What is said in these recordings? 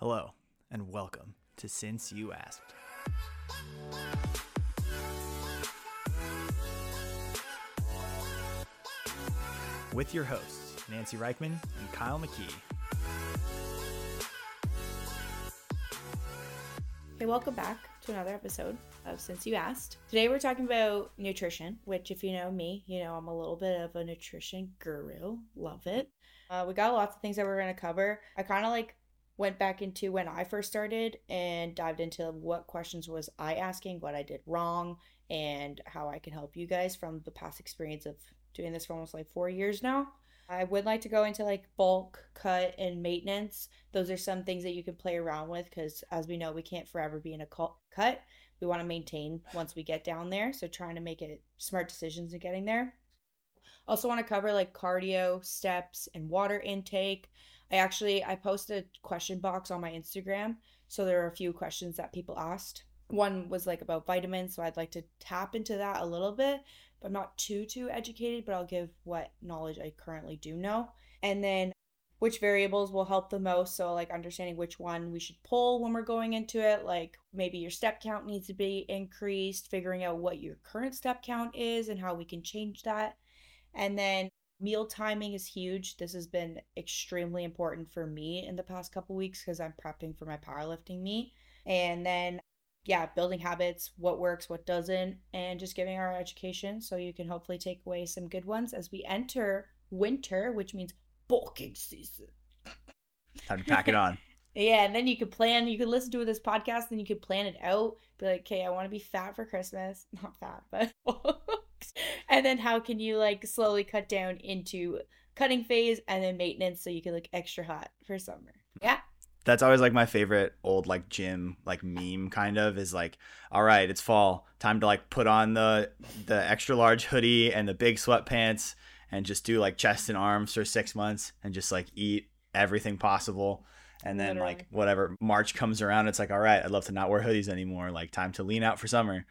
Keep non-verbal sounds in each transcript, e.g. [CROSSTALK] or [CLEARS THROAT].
Hello, and welcome to Since You Asked. With your hosts, Nancy Reichman and Kyle McKee. Hey, welcome back to another episode of Since You Asked. Today we're talking about nutrition, which, if you know me, you know I'm a little bit of a nutrition guru. Love it. Uh, we got lots of things that we're going to cover. I kind of like went back into when I first started and dived into what questions was I asking, what I did wrong, and how I can help you guys from the past experience of doing this for almost like four years now. I would like to go into like bulk, cut, and maintenance. Those are some things that you can play around with because, as we know, we can't forever be in a cut. We want to maintain once we get down there. So, trying to make it smart decisions in getting there. Also, want to cover like cardio, steps, and water intake. I actually I posted a question box on my Instagram, so there are a few questions that people asked. One was like about vitamins, so I'd like to tap into that a little bit, but I'm not too too educated, but I'll give what knowledge I currently do know. And then which variables will help the most, so like understanding which one we should pull when we're going into it, like maybe your step count needs to be increased, figuring out what your current step count is and how we can change that. And then meal timing is huge. This has been extremely important for me in the past couple weeks because I'm prepping for my powerlifting meet. And then, yeah, building habits, what works, what doesn't, and just giving our education so you can hopefully take away some good ones as we enter winter, which means bulking season. Time to pack it on. [LAUGHS] yeah, and then you could plan, you could listen to this podcast, and you could plan it out. Be like, okay, I want to be fat for Christmas. [LAUGHS] Not fat, but [LAUGHS] [LAUGHS] and then how can you like slowly cut down into cutting phase and then maintenance so you can look extra hot for summer. Yeah. That's always like my favorite old like gym like meme kind of is like all right, it's fall, time to like put on the the extra large hoodie and the big sweatpants and just do like chest and arms for 6 months and just like eat everything possible. And then Literally. like whatever March comes around, it's like, all right, I'd love to not wear hoodies anymore. Like time to lean out for summer.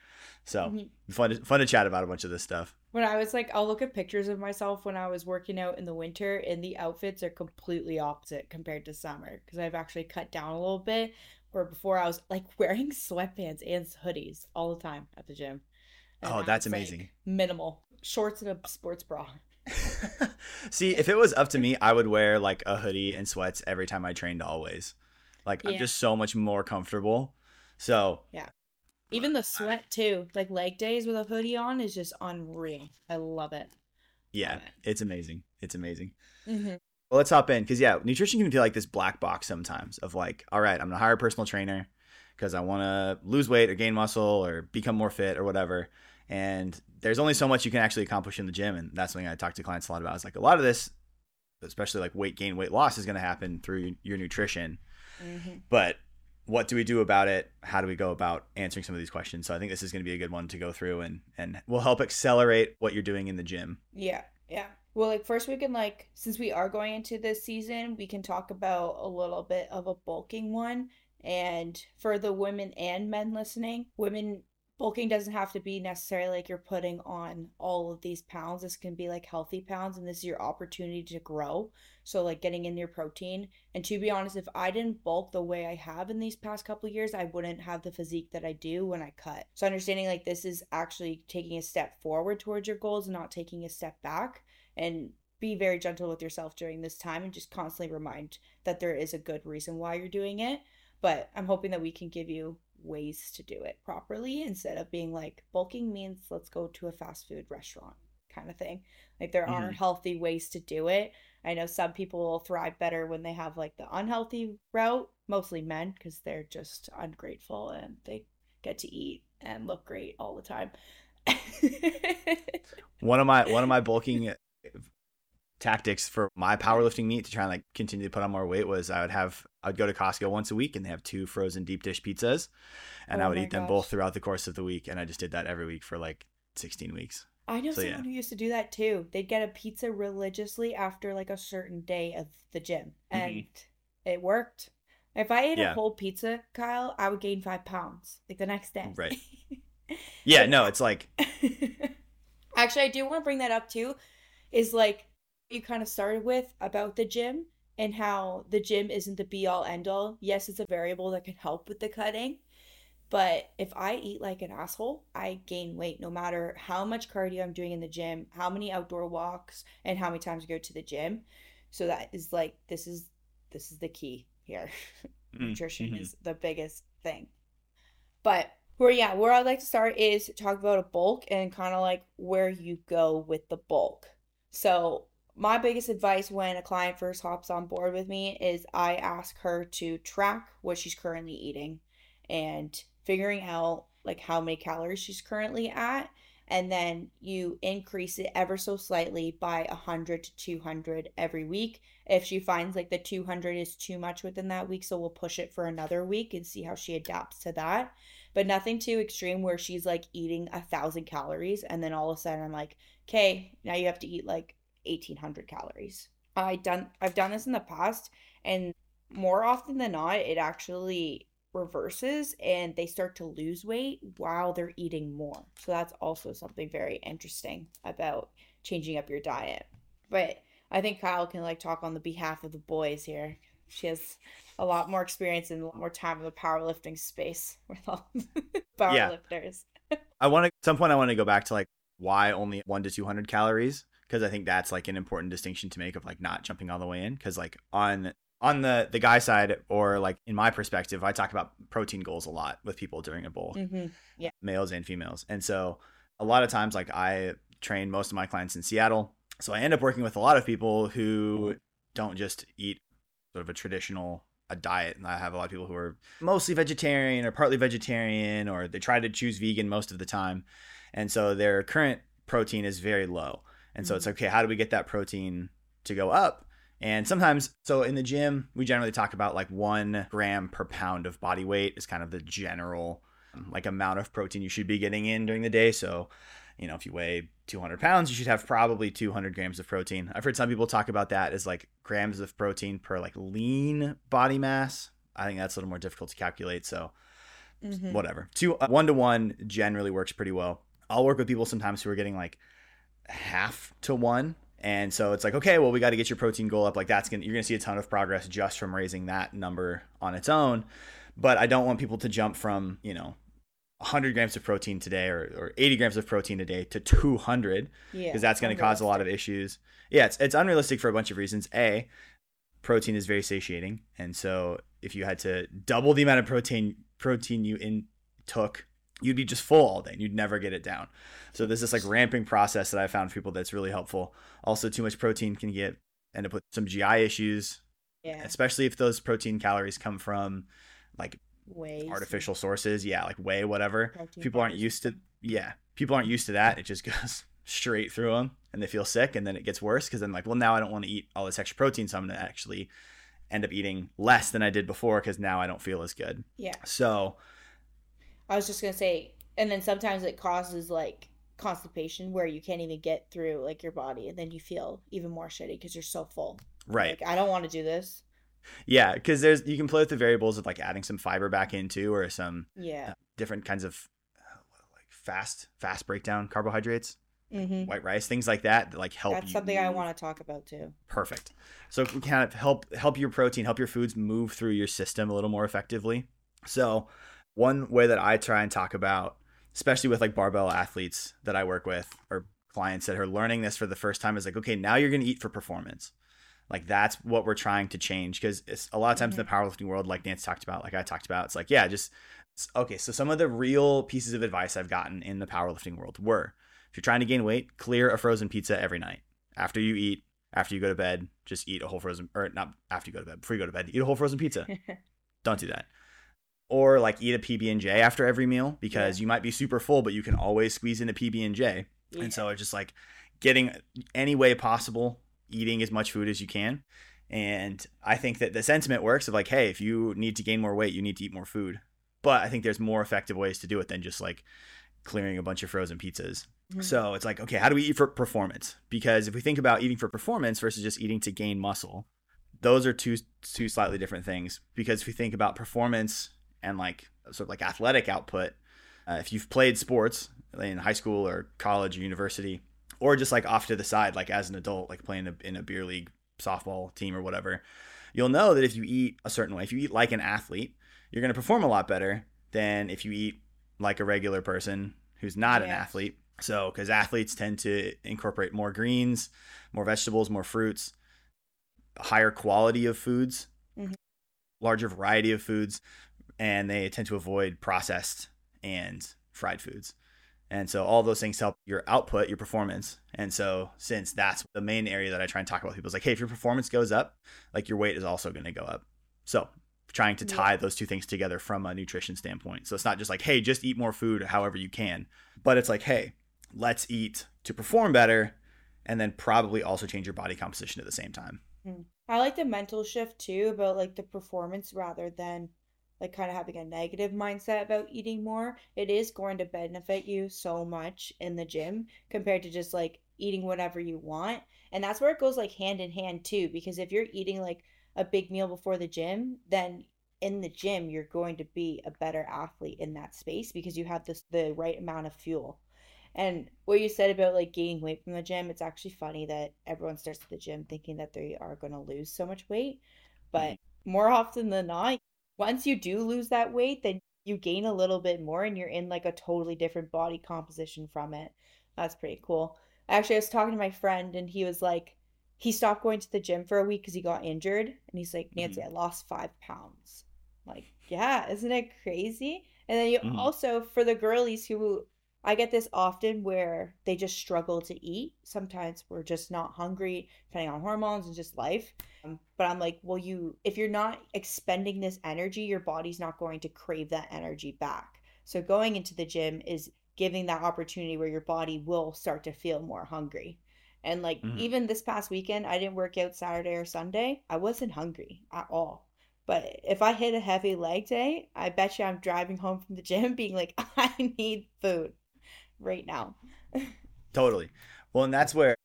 So mm-hmm. fun, to, fun to chat about a bunch of this stuff. When I was like, I'll look at pictures of myself when I was working out in the winter, and the outfits are completely opposite compared to summer because I've actually cut down a little bit. Where before I was like [LAUGHS] wearing sweatpants and hoodies all the time at the gym. And oh, that's amazing. Like minimal shorts and a sports bra. [LAUGHS] See, if it was up to me, I would wear like a hoodie and sweats every time I trained always. Like yeah. I'm just so much more comfortable. So Yeah. Even the sweat too. Like leg days with a hoodie on is just unreal. I love it. Yeah, love it. it's amazing. It's amazing. Mm-hmm. Well, let's hop in because yeah, nutrition can feel like this black box sometimes of like, all right, I'm gonna hire a personal trainer because I want to lose weight or gain muscle or become more fit or whatever. And there's only so much you can actually accomplish in the gym, and that's something I talk to clients a lot about. Is like a lot of this, especially like weight gain, weight loss, is going to happen through your nutrition. Mm-hmm. But what do we do about it? How do we go about answering some of these questions? So I think this is going to be a good one to go through and and will help accelerate what you're doing in the gym. Yeah. Yeah. Well, like first we can like since we are going into this season, we can talk about a little bit of a bulking one. And for the women and men listening, women bulking doesn't have to be necessarily like you're putting on all of these pounds. This can be like healthy pounds, and this is your opportunity to grow. So, like getting in your protein. And to be honest, if I didn't bulk the way I have in these past couple years, I wouldn't have the physique that I do when I cut. So, understanding like this is actually taking a step forward towards your goals and not taking a step back. And be very gentle with yourself during this time and just constantly remind that there is a good reason why you're doing it. But I'm hoping that we can give you ways to do it properly instead of being like bulking means let's go to a fast food restaurant kind of thing. Like there mm-hmm. are healthy ways to do it. I know some people will thrive better when they have like the unhealthy route, mostly men because they're just ungrateful and they get to eat and look great all the time. [LAUGHS] one of my one of my bulking tactics for my powerlifting meet to try and like continue to put on more weight was I would have I'd go to Costco once a week and they have two frozen deep dish pizzas and oh I would eat gosh. them both throughout the course of the week and I just did that every week for like 16 weeks. I know so, someone yeah. who used to do that too. They'd get a pizza religiously after like a certain day of the gym and mm-hmm. it worked. If I ate yeah. a whole pizza, Kyle, I would gain 5 pounds like the next day. Right. [LAUGHS] yeah, no, it's like [LAUGHS] Actually, I do want to bring that up too is like you kind of started with about the gym and how the gym isn't the be all end all. Yes, it's a variable that can help with the cutting, but if I eat like an asshole, I gain weight no matter how much cardio I'm doing in the gym, how many outdoor walks, and how many times I go to the gym. So that is like this is this is the key here. [LAUGHS] Mm, Nutrition mm-hmm. is the biggest thing. But where yeah, where I'd like to start is talk about a bulk and kind of like where you go with the bulk. So my biggest advice when a client first hops on board with me is I ask her to track what she's currently eating and figuring out like how many calories she's currently at and then you increase it ever so slightly by 100 to 200 every week. If she finds like the 200 is too much within that week so we'll push it for another week and see how she adapts to that. But nothing too extreme where she's like eating a thousand calories and then all of a sudden i'm like okay now you have to eat like 1800 calories i done i've done this in the past and more often than not it actually reverses and they start to lose weight while they're eating more. So that's also something very interesting about changing up your diet. But I think Kyle can like talk on the behalf of the boys here. She has a lot more experience and a lot more time in the powerlifting space [LAUGHS] with all [LAUGHS] powerlifters. Yeah. [LAUGHS] I want to at some point I want to go back to like why only 1 to 200 calories because I think that's like an important distinction to make of like not jumping all the way in because like on on the the guy side or like in my perspective i talk about protein goals a lot with people during a bowl mm-hmm. yeah. males and females. And so a lot of times like i train most of my clients in seattle so i end up working with a lot of people who don't just eat sort of a traditional a diet. And i have a lot of people who are mostly vegetarian or partly vegetarian or they try to choose vegan most of the time. And so their current protein is very low and so mm-hmm. it's okay how do we get that protein to go up and sometimes, so in the gym, we generally talk about like one gram per pound of body weight is kind of the general like amount of protein you should be getting in during the day. So, you know, if you weigh 200 pounds, you should have probably 200 grams of protein. I've heard some people talk about that as like grams of protein per like lean body mass. I think that's a little more difficult to calculate. So, mm-hmm. whatever. Two uh, one to one generally works pretty well. I'll work with people sometimes who are getting like half to one and so it's like, okay, well, we got to get your protein goal up. Like that's gonna you're gonna see a ton of progress just from raising that number on its own. But I don't want people to jump from you know 100 grams of protein today or, or 80 grams of protein a day to 200 because yeah, that's going to cause a lot of issues. Yeah, it's it's unrealistic for a bunch of reasons. A, protein is very satiating, and so if you had to double the amount of protein protein you in took you'd be just full all day and you'd never get it down. So there's this like ramping process that I found for people that's really helpful. Also, too much protein can get end up with some GI issues. Yeah. Especially if those protein calories come from like whey artificial sources. Yeah, like whey, whatever. Protein people aren't used to yeah. People aren't used to that. It just [LAUGHS] goes straight through them and they feel sick and then it gets worse because then like, well now I don't want to eat all this extra protein, so I'm gonna actually end up eating less than I did before because now I don't feel as good. Yeah. So I was just gonna say, and then sometimes it causes like constipation where you can't even get through like your body, and then you feel even more shitty because you're so full. Right. Like I don't want to do this. Yeah, because there's you can play with the variables of like adding some fiber back into or some yeah uh, different kinds of uh, like fast fast breakdown carbohydrates. Mm-hmm. White rice, things like that, that like help. That's something move. I want to talk about too. Perfect. So we kind of help help your protein, help your foods move through your system a little more effectively. So one way that I try and talk about, especially with like barbell athletes that I work with or clients that are learning this for the first time, is like, okay, now you're going to eat for performance. Like that's what we're trying to change because it's a lot of times mm-hmm. in the powerlifting world, like Nance talked about, like I talked about, it's like, yeah, just okay. So some of the real pieces of advice I've gotten in the powerlifting world were if you're trying to gain weight, clear a frozen pizza every night. After you eat, after you go to bed, just eat a whole frozen, or not after you go to bed, before you go to bed, eat a whole frozen pizza. [LAUGHS] Don't do that or like eat a PB and J after every meal because yeah. you might be super full, but you can always squeeze in a PB and J. Yeah. And so it's just like getting any way possible, eating as much food as you can. And I think that the sentiment works of like, hey, if you need to gain more weight, you need to eat more food. But I think there's more effective ways to do it than just like clearing a bunch of frozen pizzas. Mm-hmm. So it's like, okay, how do we eat for performance? Because if we think about eating for performance versus just eating to gain muscle, those are two two slightly different things. Because if we think about performance and like sort of like athletic output. Uh, if you've played sports in high school or college or university, or just like off to the side, like as an adult, like playing a, in a beer league softball team or whatever, you'll know that if you eat a certain way, if you eat like an athlete, you're going to perform a lot better than if you eat like a regular person who's not an athlete. So, because athletes tend to incorporate more greens, more vegetables, more fruits, higher quality of foods, mm-hmm. larger variety of foods, and they tend to avoid processed and fried foods. And so all those things help your output, your performance. And so since that's the main area that I try and talk about people is like, hey, if your performance goes up, like your weight is also going to go up. So trying to tie yeah. those two things together from a nutrition standpoint. So it's not just like, hey, just eat more food however you can, but it's like, hey, let's eat to perform better and then probably also change your body composition at the same time. Hmm. I like the mental shift too about like the performance rather than like kind of having a negative mindset about eating more, it is going to benefit you so much in the gym compared to just like eating whatever you want. And that's where it goes like hand in hand too, because if you're eating like a big meal before the gym, then in the gym you're going to be a better athlete in that space because you have this the right amount of fuel. And what you said about like gaining weight from the gym, it's actually funny that everyone starts at the gym thinking that they are going to lose so much weight, but mm-hmm. more often than not, once you do lose that weight, then you gain a little bit more and you're in like a totally different body composition from it. That's pretty cool. Actually, I was talking to my friend and he was like, he stopped going to the gym for a week because he got injured. And he's like, Nancy, mm-hmm. I lost five pounds. I'm like, yeah, isn't it crazy? And then you mm-hmm. also, for the girlies who I get this often where they just struggle to eat. Sometimes we're just not hungry, depending on hormones and just life. Um, but I'm like, well, you, if you're not expending this energy, your body's not going to crave that energy back. So going into the gym is giving that opportunity where your body will start to feel more hungry. And like mm-hmm. even this past weekend, I didn't work out Saturday or Sunday. I wasn't hungry at all. But if I hit a heavy leg day, I bet you I'm driving home from the gym being like, [LAUGHS] I need food right now. totally. Well, and that's where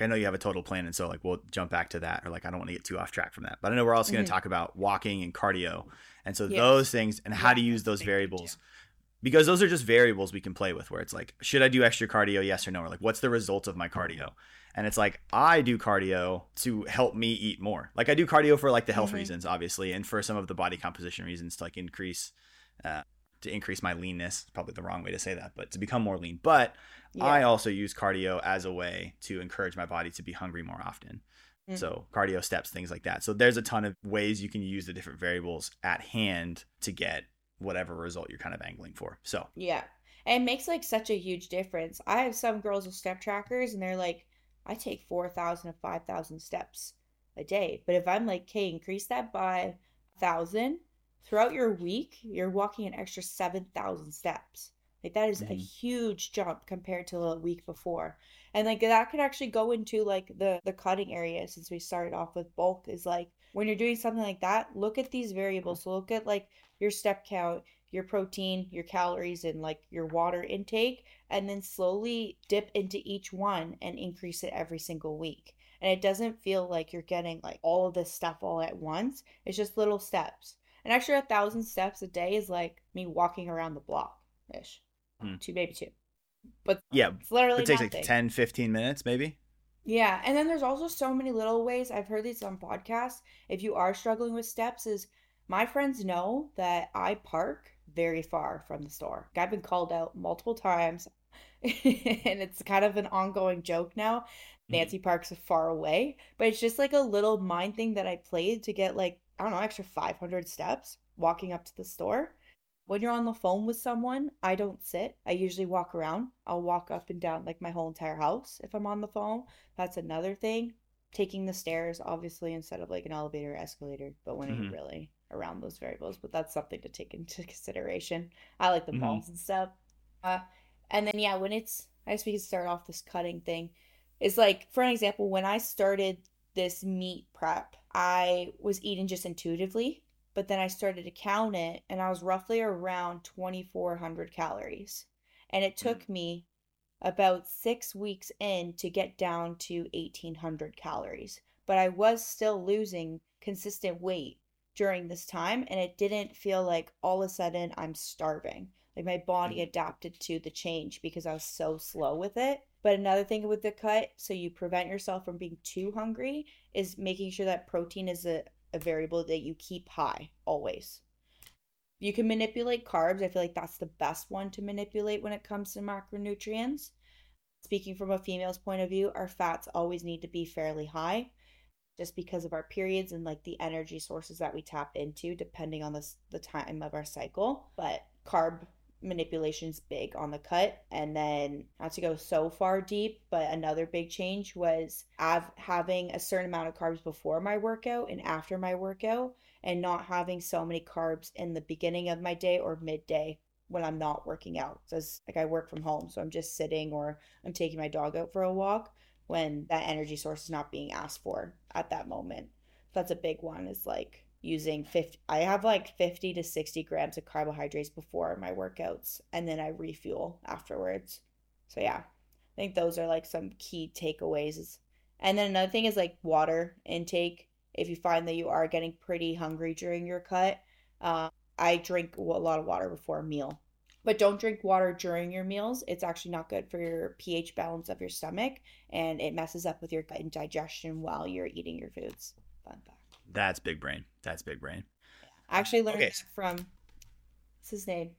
I know you have a total plan, and so like we'll jump back to that, or like I don't want to get too off track from that. But I know we're also going to mm-hmm. talk about walking and cardio, and so yes. those things and how to use those variables, because those are just variables we can play with. Where it's like, should I do extra cardio? Yes or no? Or like, what's the result of my cardio? And it's like I do cardio to help me eat more. Like I do cardio for like the health mm-hmm. reasons, obviously, and for some of the body composition reasons to like increase uh, to increase my leanness. Probably the wrong way to say that, but to become more lean. But yeah. I also use cardio as a way to encourage my body to be hungry more often. Mm-hmm. So cardio steps, things like that. So there's a ton of ways you can use the different variables at hand to get whatever result you're kind of angling for. So yeah, and it makes like such a huge difference. I have some girls with step trackers, and they're like, I take four thousand to five thousand steps a day. But if I'm like, okay, increase that by thousand, throughout your week, you're walking an extra 7,000 steps. Like that is mm-hmm. a huge jump compared to the week before. And like that could actually go into like the the cutting area since we started off with bulk is like when you're doing something like that, look at these variables. So look at like your step count, your protein, your calories and like your water intake and then slowly dip into each one and increase it every single week. And it doesn't feel like you're getting like all of this stuff all at once. It's just little steps. An extra thousand steps a day is like me walking around the block ish. Hmm. Two, maybe two. But yeah, it's literally it takes nothing. like 10, 15 minutes, maybe. Yeah, and then there's also so many little ways. I've heard these on podcasts. If you are struggling with steps, is my friends know that I park very far from the store. I've been called out multiple times, [LAUGHS] and it's kind of an ongoing joke now. Hmm. Nancy parks far away, but it's just like a little mind thing that I played to get like I don't know, extra 500 steps walking up to the store. When you're on the phone with someone, I don't sit. I usually walk around. I'll walk up and down like my whole entire house if I'm on the phone. That's another thing. Taking the stairs, obviously, instead of like an elevator or escalator, but when mm-hmm. you're really around those variables. But that's something to take into consideration. I like the mm-hmm. malls and stuff. Uh, and then, yeah, when it's, I guess we can start off this cutting thing. Is like, for an example, when I started this meet prep, I was eating just intuitively, but then I started to count it and I was roughly around 2400 calories. And it took mm. me about 6 weeks in to get down to 1800 calories. But I was still losing consistent weight during this time and it didn't feel like all of a sudden I'm starving. Like my body mm. adapted to the change because I was so slow with it But another thing with the cut, so you prevent yourself from being too hungry, is making sure that protein is a, a variable that you keep high always. You can manipulate carbs. I feel like that's the best one to manipulate when it comes to macronutrients. Speaking from a female's point of view, our fats always need to be fairly high just because of our periods and like the energy sources that we tap into depending on the, the time of our cycle. But carb manipulation's big on the cut. And then not to go so far deep but another big change was av- having a certain amount of carbs before my workout and after my workout and not having so many carbs in the beginning of my day or midday when i'm not working out. So like i work from home so i'm just sitting or i'm taking my dog out for a walk when that energy source is not being asked for at that moment. That's a big one is like using 50 i have like 50 to 60 grams of carbohydrates before my workouts and then i refuel afterwards. So yeah i think those are like some key takeaways. And then another thing is like water intake. If you find that you are getting pretty hungry during your cut uh, i drink a lot of water before a meal. But don't drink water during your meals. It's actually not good for your ph balance of your stomach and it messes up with your digestion while you're eating your foods. Fun fact. That's big brain. That's big brain. I actually learned okay. from what's his name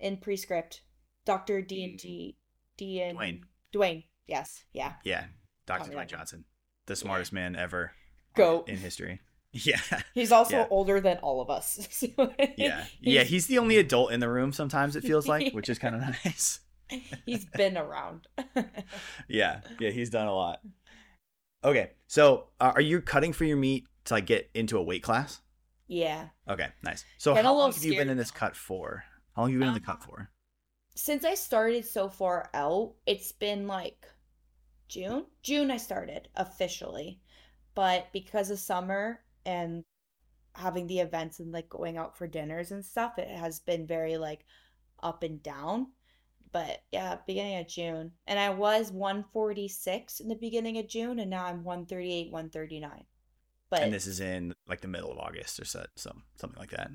in prescript, Doctor D and D D and Dwayne. Dwayne. Yes. Yeah. Yeah. Doctor Dwayne Johnson, the smartest yeah. man ever. Go in history. [LAUGHS] Yeah. He's also yeah. older than all of us. [LAUGHS] So yeah. He's... Yeah. He's the only adult in the room. Sometimes it feels like, which is kind of [LAUGHS] nice. he's been around. yeah. Yeah. He's done a lot. Okay. So, uh, are you cutting for your meet to like get into a weight class? Yeah. Okay, nice. So how long have you been in this cut for? How long have you been um, in the cut for? Since I started so far out, it's been like June. June I started officially. But because of summer and having the events and like going out for dinners and stuff, it has been very like up and down. But yeah, beginning of June. And I was 146 in the beginning of June and now I'm 138, 139. But and this is in like the middle of August or so, some something like that.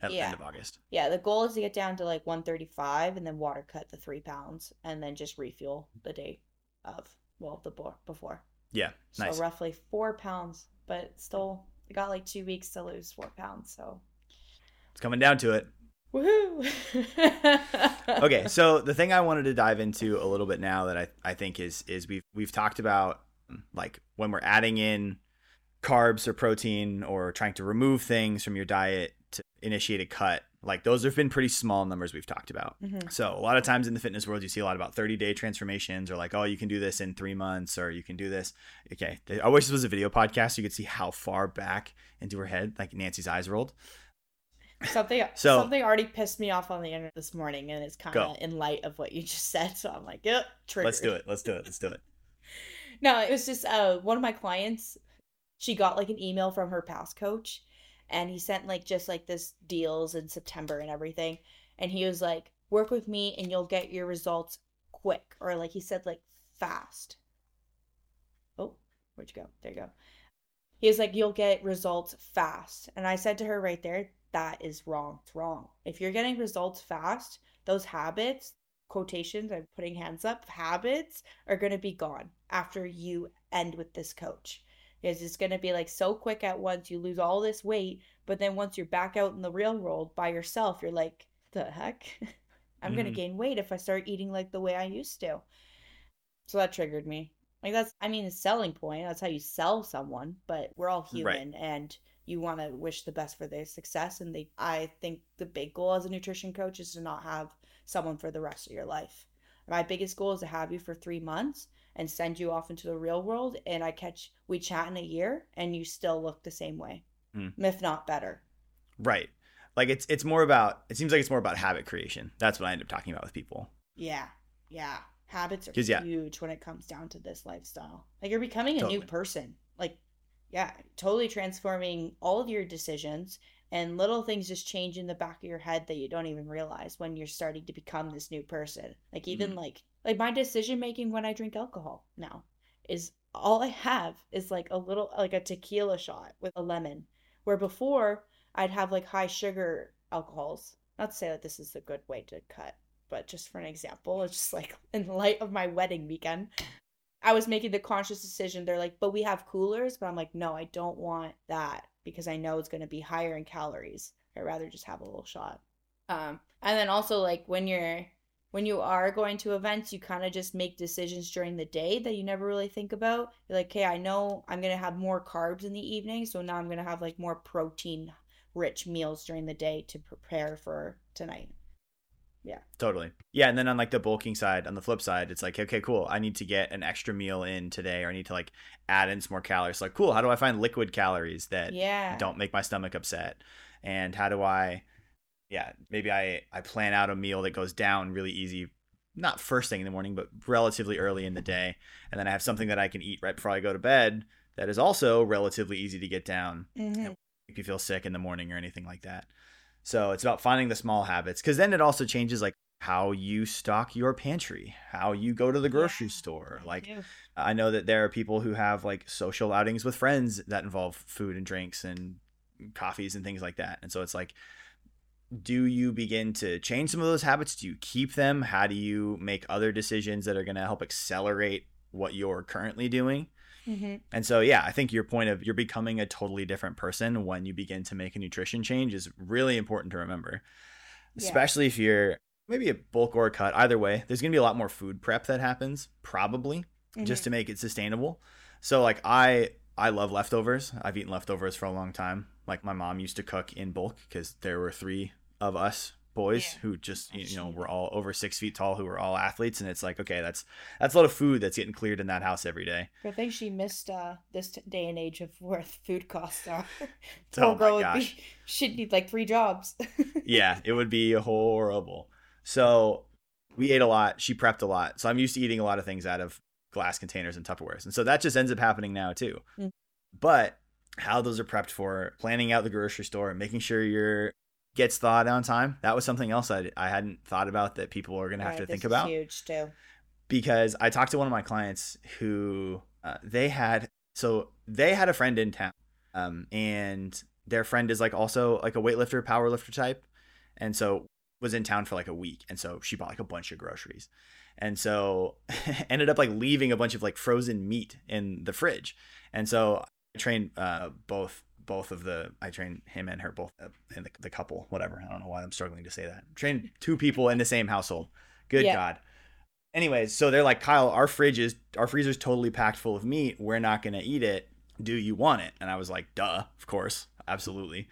At yeah. the end of August. Yeah, the goal is to get down to like 135 and then water cut the three pounds and then just refuel the day of well the before. Yeah, nice. So roughly four pounds, but still I got like two weeks to lose four pounds. So it's coming down to it. Woohoo! [LAUGHS] okay, so the thing I wanted to dive into a little bit now that I, I think is is we've we've talked about like when we're adding in carbs or protein or trying to remove things from your diet to initiate a cut like those have been pretty small numbers we've talked about. Mm-hmm. so a lot of times in the fitness world you see a lot about 30 day transformations or like oh you can do this in three months or you can do this. Okay i wish this was a video podcast so you could see how far back into her head like nancy's eyes rolled. Something [LAUGHS] so, something already pissed me off on the internet this morning and it's kind of in light of what you just said so i'm like yep triggered. let's do it let's do it let's do it. [LAUGHS] No it was just uh, one of my clients she got like an email from her past coach and he sent like just like this deals in September and everything. And he was like, work with me and you'll get your results quick. Or like he said, like fast. Oh, where'd you go? There you go. He was like, you'll get results fast. And I said to her right there, that is wrong. It's wrong. If you're getting results fast, those habits, quotations, I'm putting hands up, habits are going to be gone after you end with this coach is it's going to be like so quick at once you lose all this weight but then once you're back out in the real world by yourself you're like the heck [LAUGHS] i'm mm-hmm. going to gain weight if i start eating like the way i used to so that triggered me like that's i mean a selling point that's how you sell someone but we're all human right. and you want to wish the best for their success and they i think the big goal as a nutrition coach is to not have someone for the rest of your life my biggest goal is to have you for three months and send you off into the real world and I catch we chat in a year and you still look the same way. Mm. If not better. Right. Like it's it's more about it seems like it's more about habit creation. That's what I end up talking about with people. Yeah. Yeah. Habits are huge yeah. when it comes down to this lifestyle. Like you're becoming a totally. new person. Like yeah, totally transforming all of your decisions and little things just change in the back of your head that you don't even realize when you're starting to become this new person. Like even mm-hmm. like like my decision making when I drink alcohol now is all I have is like a little like a tequila shot with a lemon. Where before I'd have like high sugar alcohols. Not to say that this is a good way to cut, but just for an example, it's just like [LAUGHS] in light of my wedding weekend, I was making the conscious decision. They're like, but we have coolers, but I'm like, no, I don't want that because I know it's going to be higher in calories. I'd rather just have a little shot. Um, and then also like when you're when you are going to events, you kind of just make decisions during the day that you never really think about. You're like, okay, I know I'm gonna have more carbs in the evening, so now I'm gonna have like more protein rich meals during the day to prepare for tonight. Yeah. Totally. Yeah. And then on like the bulking side, on the flip side, it's like, okay, cool. I need to get an extra meal in today or I need to like add in some more calories. Like, cool. How do I find liquid calories that yeah. don't make my stomach upset? And how do I, yeah, maybe I, I plan out a meal that goes down really easy, not first thing in the morning, but relatively early in the day. And then I have something that I can eat right before I go to bed that is also relatively easy to get down. Mm-hmm. Make you feel sick in the morning or anything like that. So it's about finding the small habits because then it also changes like how you stock your pantry, how you go to the grocery yeah, store. Like I know that there are people who have like social outings with friends that involve food and drinks and coffees and things like that. And so it's like do you begin to change some of those habits? Do you keep them? How do you make other decisions that are going to help accelerate what you're currently doing? Mm-hmm. And so, yeah, I think your point of you're becoming a totally different person when you begin to make a nutrition change is really important to remember, yeah. especially if you're maybe a bulk or a cut. Either way, there's going to be a lot more food prep that happens, probably, mm-hmm. just to make it sustainable. So, like, I I love leftovers. I've eaten leftovers for a long time. Like my mom used to cook in bulk because there were three of us boys yeah. who just you know were all over six feet tall who were all athletes and it's like okay that's that's a lot of food that's getting cleared in that house every day. I think she missed uh this day and age of where food costs are. [LAUGHS] [LAUGHS] Oh my gosh. Be, [LAUGHS] she'd need like three jobs. Yeah it would be horrible. So we ate a lot. She prepped a lot. So i'm used to eating a lot of things out of glass containers and tupperwares and so that just ends up happening now too. Mm. but how those are prepped for planning out the grocery store making sure you're gets thawed on time. That was something else I, I hadn't thought about that people are going to have to think about. Huge too. Because I talked to one of my clients who uh, they had so they had a friend in town, um, and their friend is like also like a weightlifter, power lifter type, and so was in town for like a week, and so she bought like a bunch of groceries, and so [LAUGHS] ended up like leaving a bunch of like frozen meat in the fridge, and so I trained uh, both both of the I trained him and her both uh, and the, the couple whatever. I don't know why I'm struggling to say that. Trained two people in the same household. Good yeah. god. Anyways so they're like Kyle our fridge is our freezer's totally packed full of meat. We're not gonna eat it. Do you want it? And I was like duh of course. Absolutely.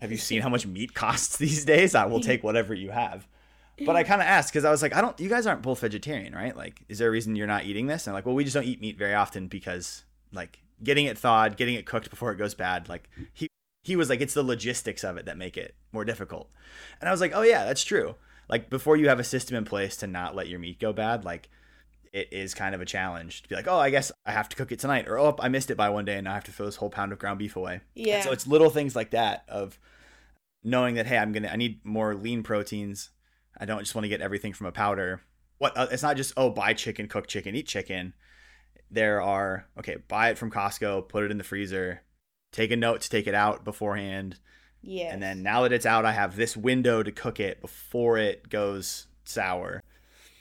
Have you [LAUGHS] seen how much meat costs these days? I will take whatever you have. But I kind of asked because I was like I don't you guys aren't both vegetarian right? Like is there a reason you're not eating this? And I'm like well we just don't eat meat very often because like getting it thawed, getting it cooked before it goes bad. Like he he was like, it's the logistics of it that make it more difficult. And I was like, oh yeah, that's true. Like before you have a system in place to not let your meat go bad, like it is kind of a challenge to be like, oh, I guess I have to cook it tonight, or oh, I missed it by one day, and I have to throw this whole pound of ground beef away. Yeah. And so it's little things like that of knowing that hey, I'm gonna I need more lean proteins. I don't just want to get everything from a powder. What uh, it's not just oh buy chicken, cook chicken, eat chicken there are okay, buy it from Costco, put it in the freezer, take a note to take it out beforehand. Yeah. And then now that it's out, I have this window to cook it before it goes sour.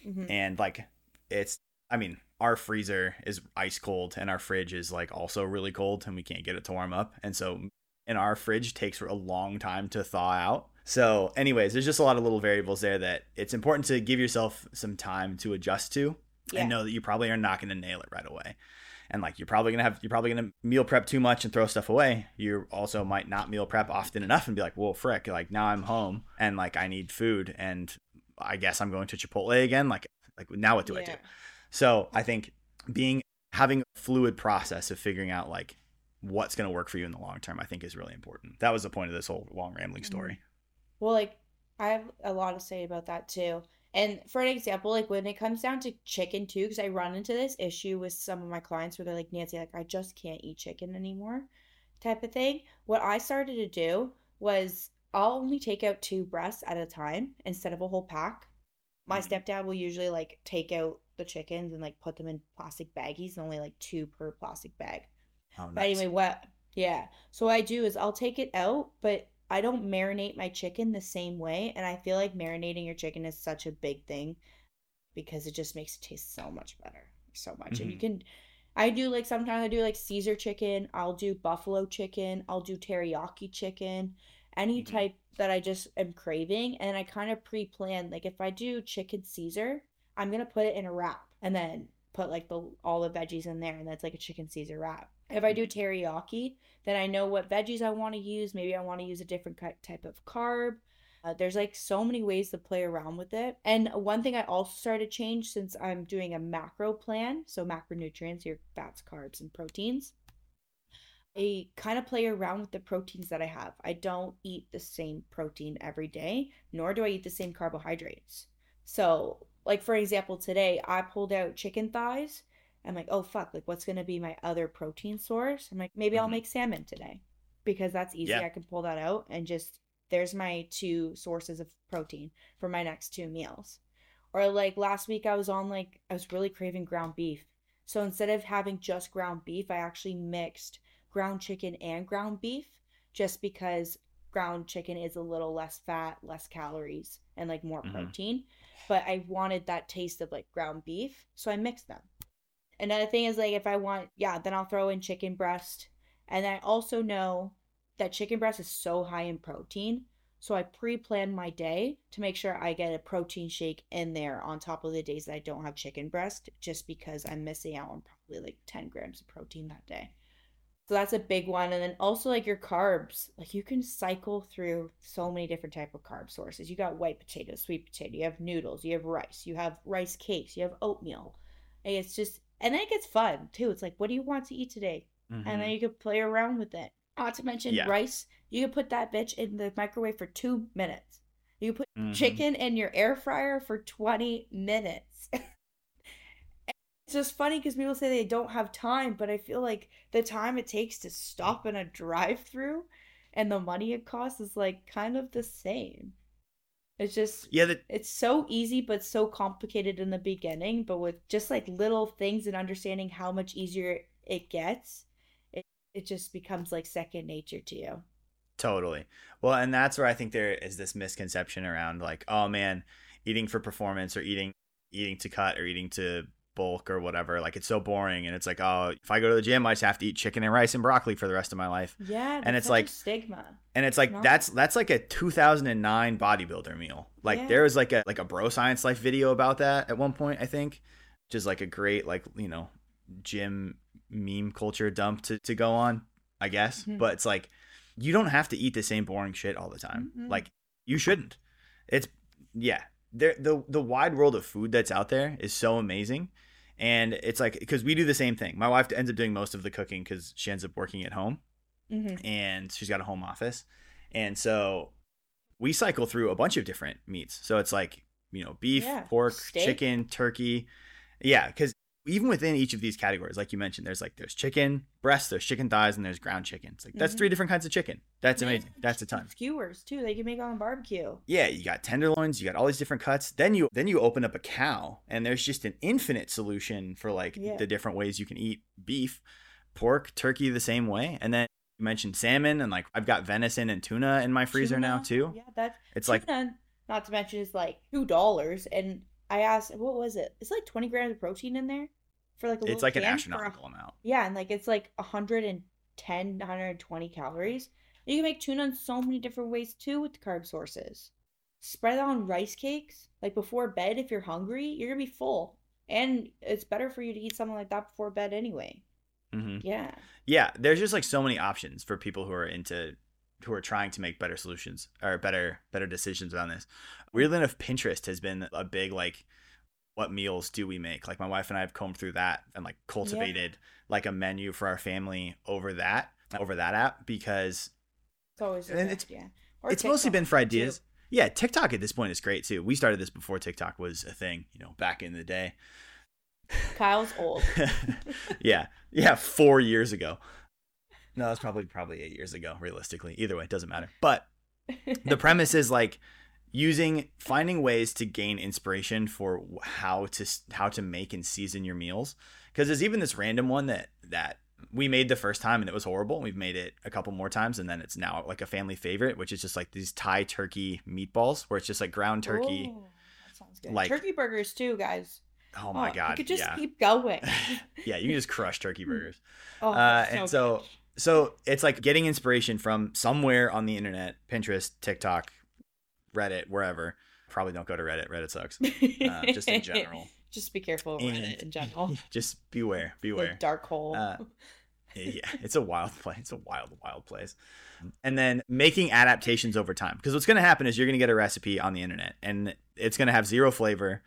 Mm-hmm. And like it's I mean, our freezer is ice cold and our fridge is like also really cold and we can't get it to warm up. And so in our fridge takes a long time to thaw out. So, anyways, there's just a lot of little variables there that it's important to give yourself some time to adjust to yeah. and know that you probably are not going to nail it right away. And like you're probably gonna have you're probably gonna meal prep too much and throw stuff away. You also might not meal prep often enough and be like, well, frick, like now I'm home and like I need food and I guess I'm going to Chipotle again. Like like now what do yeah. I do? So I think being having a fluid process of figuring out like what's going to work for you in the long term, I think is really important. That was the point of this whole long rambling mm-hmm. story. Well, like I have a lot to say about that too. And for an example, like when it comes down to chicken too, because I run into this issue with some of my clients where they're like, Nancy, like I just can't eat chicken anymore, type of thing. What I started to do was I'll only take out two breasts at a time instead of a whole pack. My mm-hmm. stepdad will usually like take out the chickens and like put them in plastic baggies, and only like two per plastic bag. Oh, nice. But anyway, what? Yeah. So what I do is I'll take it out, but I don't marinate my chicken the same way. And I feel like marinating your chicken is such a big thing because it just makes it taste so much better. So much. Mm-hmm. And you mm-hmm. can I do like sometimes I do like Caesar chicken, I'll do buffalo chicken, I'll do teriyaki chicken, any mm-hmm. type that I just am craving and I kind of pre-plan like if I do chicken Caesar, I'm going to put it in a wrap and then put like the all the veggies in there and that's like a chicken Caesar wrap. If I do teriyaki, then I know what veggies I want to use. Maybe I want to use a different type of carb. Uh, there's like so many ways to play around with it. And one thing I also started to change since I'm doing a macro plan, so macronutrients, your fats, carbs, and proteins. I kind of play around with the proteins that I have. I don't eat the same protein every day, nor do I eat the same carbohydrates. So, like for example, today I pulled out chicken thighs. I'm like, oh fuck, like what's gonna be my other protein source? I'm like, maybe mm-hmm. I'll make salmon today because that's easy. Yeah. I can pull that out and just there's my two sources of protein for my next two meals. Or like last week I was on like I was really craving ground beef. So instead of having just ground beef, I actually mixed ground chicken and ground beef just because ground chicken is a little less fat, less calories, and like more mm-hmm. protein. But I wanted that taste of like ground beef, so I mixed them. Another thing is like if I want, yeah, then I'll throw in chicken breast. And I also know that chicken breast is so high in protein. So I pre plan my day to make sure I get a protein shake in there on top of the days that I don't have chicken breast, just because I'm missing out on probably like 10 grams of protein that day. So that's a big one. And then also like your carbs. Like you can cycle through so many different type of carb sources. You got white potato, sweet potato, you have noodles, you have rice, you have rice cakes, you have oatmeal. And it's just and then it gets fun too. It's like, what do you want to eat today? Mm-hmm. And then mm-hmm. you can play around with it. Not to mention yeah. rice. You can put that bitch in the microwave for two minutes. You put mm-hmm. chicken in your air fryer for 20 minutes. [LAUGHS] it's just funny because people say they don't have time, but I feel like the time it takes to stop in a drive through and the money it costs is like kind of the same. It's just yeah, it's so easy but so complicated in the beginning, but with just like little things and understanding how much easier it gets, it it just becomes like second nature to you. Totally. Well, and that's where I think there is this misconception around like, oh man, eating for performance or eating eating to cut or eating to bulk or whatever. Like it's so boring, and it's like, oh, if I go to the gym, I just have to eat chicken and rice and broccoli for the rest of my life. Yeah, and it's like stigma. And it's like that's that's like a 2009 bodybuilder meal. Like yeah. there was like a like a bro science life video about that at one point, I think, which is like a great like you know gym meme culture dump to to go on, I guess. Mm-hmm. But it's like you don't have to eat the same boring shit all the time. Mm-hmm. Like you shouldn't. It's yeah, there the the wide world of food that's out there is so amazing and it's like because we do the same thing my wife ends up doing most of the cooking because she ends up working at home mm-hmm. and she's got a home office and so we cycle through a bunch of different meats so it's like you know beef yeah. pork Steak. chicken turkey yeah because even within each of these categories, like you mentioned, there's like there's chicken breasts, there's chicken thighs, and there's ground chicken. It's like that's mm-hmm. three different kinds of chicken. That's amazing. That's a ton. Skewers too. They can make on barbecue. Yeah, you got tenderloins, you got all these different cuts. Then you then you open up a cow, and there's just an infinite solution for like yeah. the different ways you can eat beef, pork, turkey the same way, and then you mentioned salmon, and like I've got venison and tuna in my freezer tuna? now too. Yeah, that's it's tuna, like not to mention it's like two dollars and I asked, what was it? It's like 20 grams of protein in there for like a it's like an astronomical a, amount. Yeah, and like it's like 110, 120 calories. You can make tuna in so many different ways too with carb sources. Spread it on rice cakes. Like before bed, if you're hungry, you're gonna be full, and it's better for you to eat something like that before bed anyway. Mm-hmm. Yeah. Yeah, there's just like so many options for people who are into who are trying to make better solutions or better better decisions on this. Weirdly enough, Pinterest has been a big like what meals do we make? Like my wife and I have combed through that and like cultivated yeah. like a menu for our family over that over that app because it's always and it's yeah. it's TikTok mostly been for ideas. Too. Yeah, TikTok at this point is great too. We started this before TikTok was a thing, you know, back in the day. Kyle's old. [LAUGHS] yeah, yeah, four years ago. No, that's probably probably eight years ago, realistically. Either way, it doesn't matter. But the [LAUGHS] premise is like using finding ways to gain inspiration for how to how to make and season your meals because there's even this random one that that we made the first time and it was horrible. and We've made it a couple more times and then it's now like a family favorite, which is just like these Thai turkey meatballs where it's just like ground turkey. Ooh, that sounds good. Like, turkey burgers too, guys. Oh my oh, god! You could just yeah. keep going. [LAUGHS] yeah, you can just crush turkey [LAUGHS] burgers. oh, uh, so and so, good. so it's like getting inspiration from somewhere on the internet, Pinterest, TikTok, Reddit, wherever. Probably don't go to Reddit. Reddit sucks. [LAUGHS] Uh, just in general. [LAUGHS] just be careful of Reddit in general. [LAUGHS] Just beware, beware. The dark hole. Uh, yeah, it's a wild place. It's a wild, wild place. And then making adaptations over time. Because what's going to happen is you're going to get a recipe on the internet and it's going to have zero flavor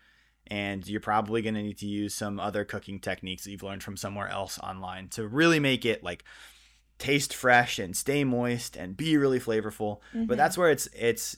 and you're probably going to need to use some other cooking techniques that you've learned from somewhere else online to really make it like taste fresh and stay moist and be really flavorful mm-hmm. but that's where it's it's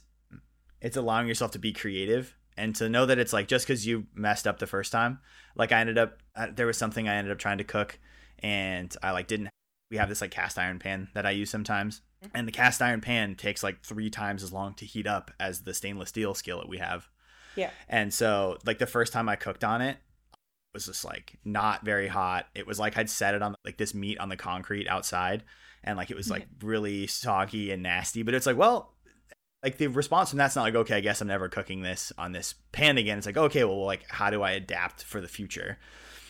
it's allowing yourself to be creative and to know that it's like just because you messed up the first time like i ended up there was something i ended up trying to cook and i like didn't we have this like cast iron pan that i use sometimes mm-hmm. and the cast iron pan takes like three times as long to heat up as the stainless steel skillet we have yeah. And so like the first time I cooked on it, it was just like not very hot. It was like I'd set it on like this meat on the concrete outside and like it was like really soggy and nasty, but it's like, well, like the response from that's not like, okay, I guess I'm never cooking this on this pan again. It's like, okay, well, like how do I adapt for the future?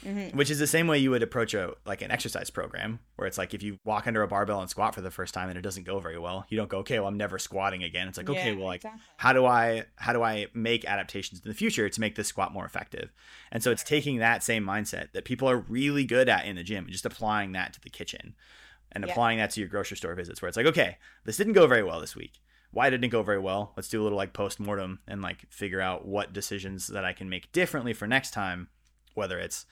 mm-hmm. which is the same way you would approach a like an exercise program where it's like if you walk under a barbell and squat for the first time and it doesn't go very well you don't go okay well i'm never squatting again it's like okay yeah, well like exactly. how do i how do i make adaptations in the future to make this squat more effective and so it's taking that same mindset that people are really good at in the gym and just applying that to the kitchen and yeah. applying that to your grocery store visits where it's like okay this didn't go very well this week why didn't it go very well let's do a little like post mortem and like figure out what decisions that i can make differently for next time whether it's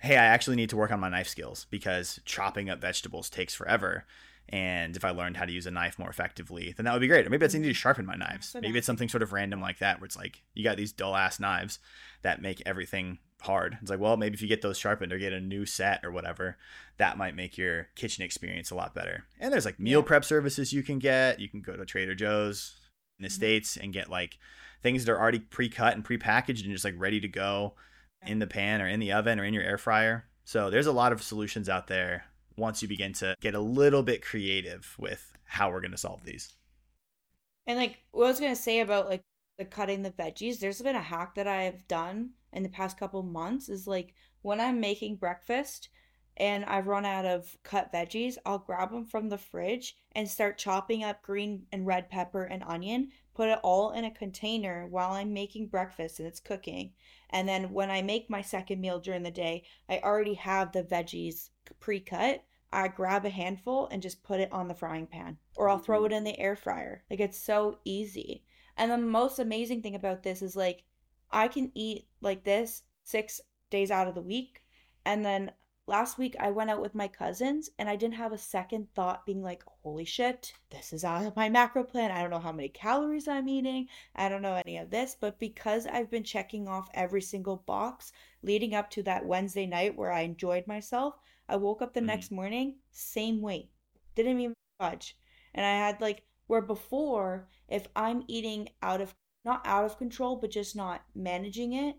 hey, I actually need to work on my knife skills because chopping up vegetables takes forever. And if I learned how to use a knife more effectively, then that would be great. Or maybe I need to sharpen my knives. Maybe it's something sort of random like that, where it's like you got these dull ass knives that make everything hard. It's like, well, maybe if you get those sharpened or get a new set or whatever, that might make your kitchen experience a lot better. And there's like meal yeah. prep services you can get. You can go to Trader Joe's in the mm-hmm. States and get like things that are already pre cut and pre packaged and just like ready to go in the pan or in the oven or in your air fryer. So there's a lot of solutions out there once you begin to get a little bit creative with how we're going to solve these. And like what I was going to say about like the cutting the veggies, there's been a hack that I've done in the past couple months is like when I'm making breakfast and I've run out of cut veggies, I'll grab them from the fridge and start chopping up green and red pepper and onion, put it all in a container while I'm making breakfast and it's cooking. And then when I make my second meal during the day, I already have the veggies pre cut. I grab a handful and just put it on the frying pan, or I'll throw mm-hmm. it in the air fryer. Like it's so easy. And the most amazing thing about this is like I can eat like this six days out of the week. And then last week I went out with my cousins and I didn't have a second thought being like, holy shit, this is out of my macro plan. I don't know how many calories I'm eating. I don't know any of this. But because I've been checking off every single box leading up to that Wednesday night where I enjoyed myself, I woke up the mm-hmm. next morning, same weight. Didn't even budge. And I had like, where before, if I'm eating out of, not out of control, but just not managing it,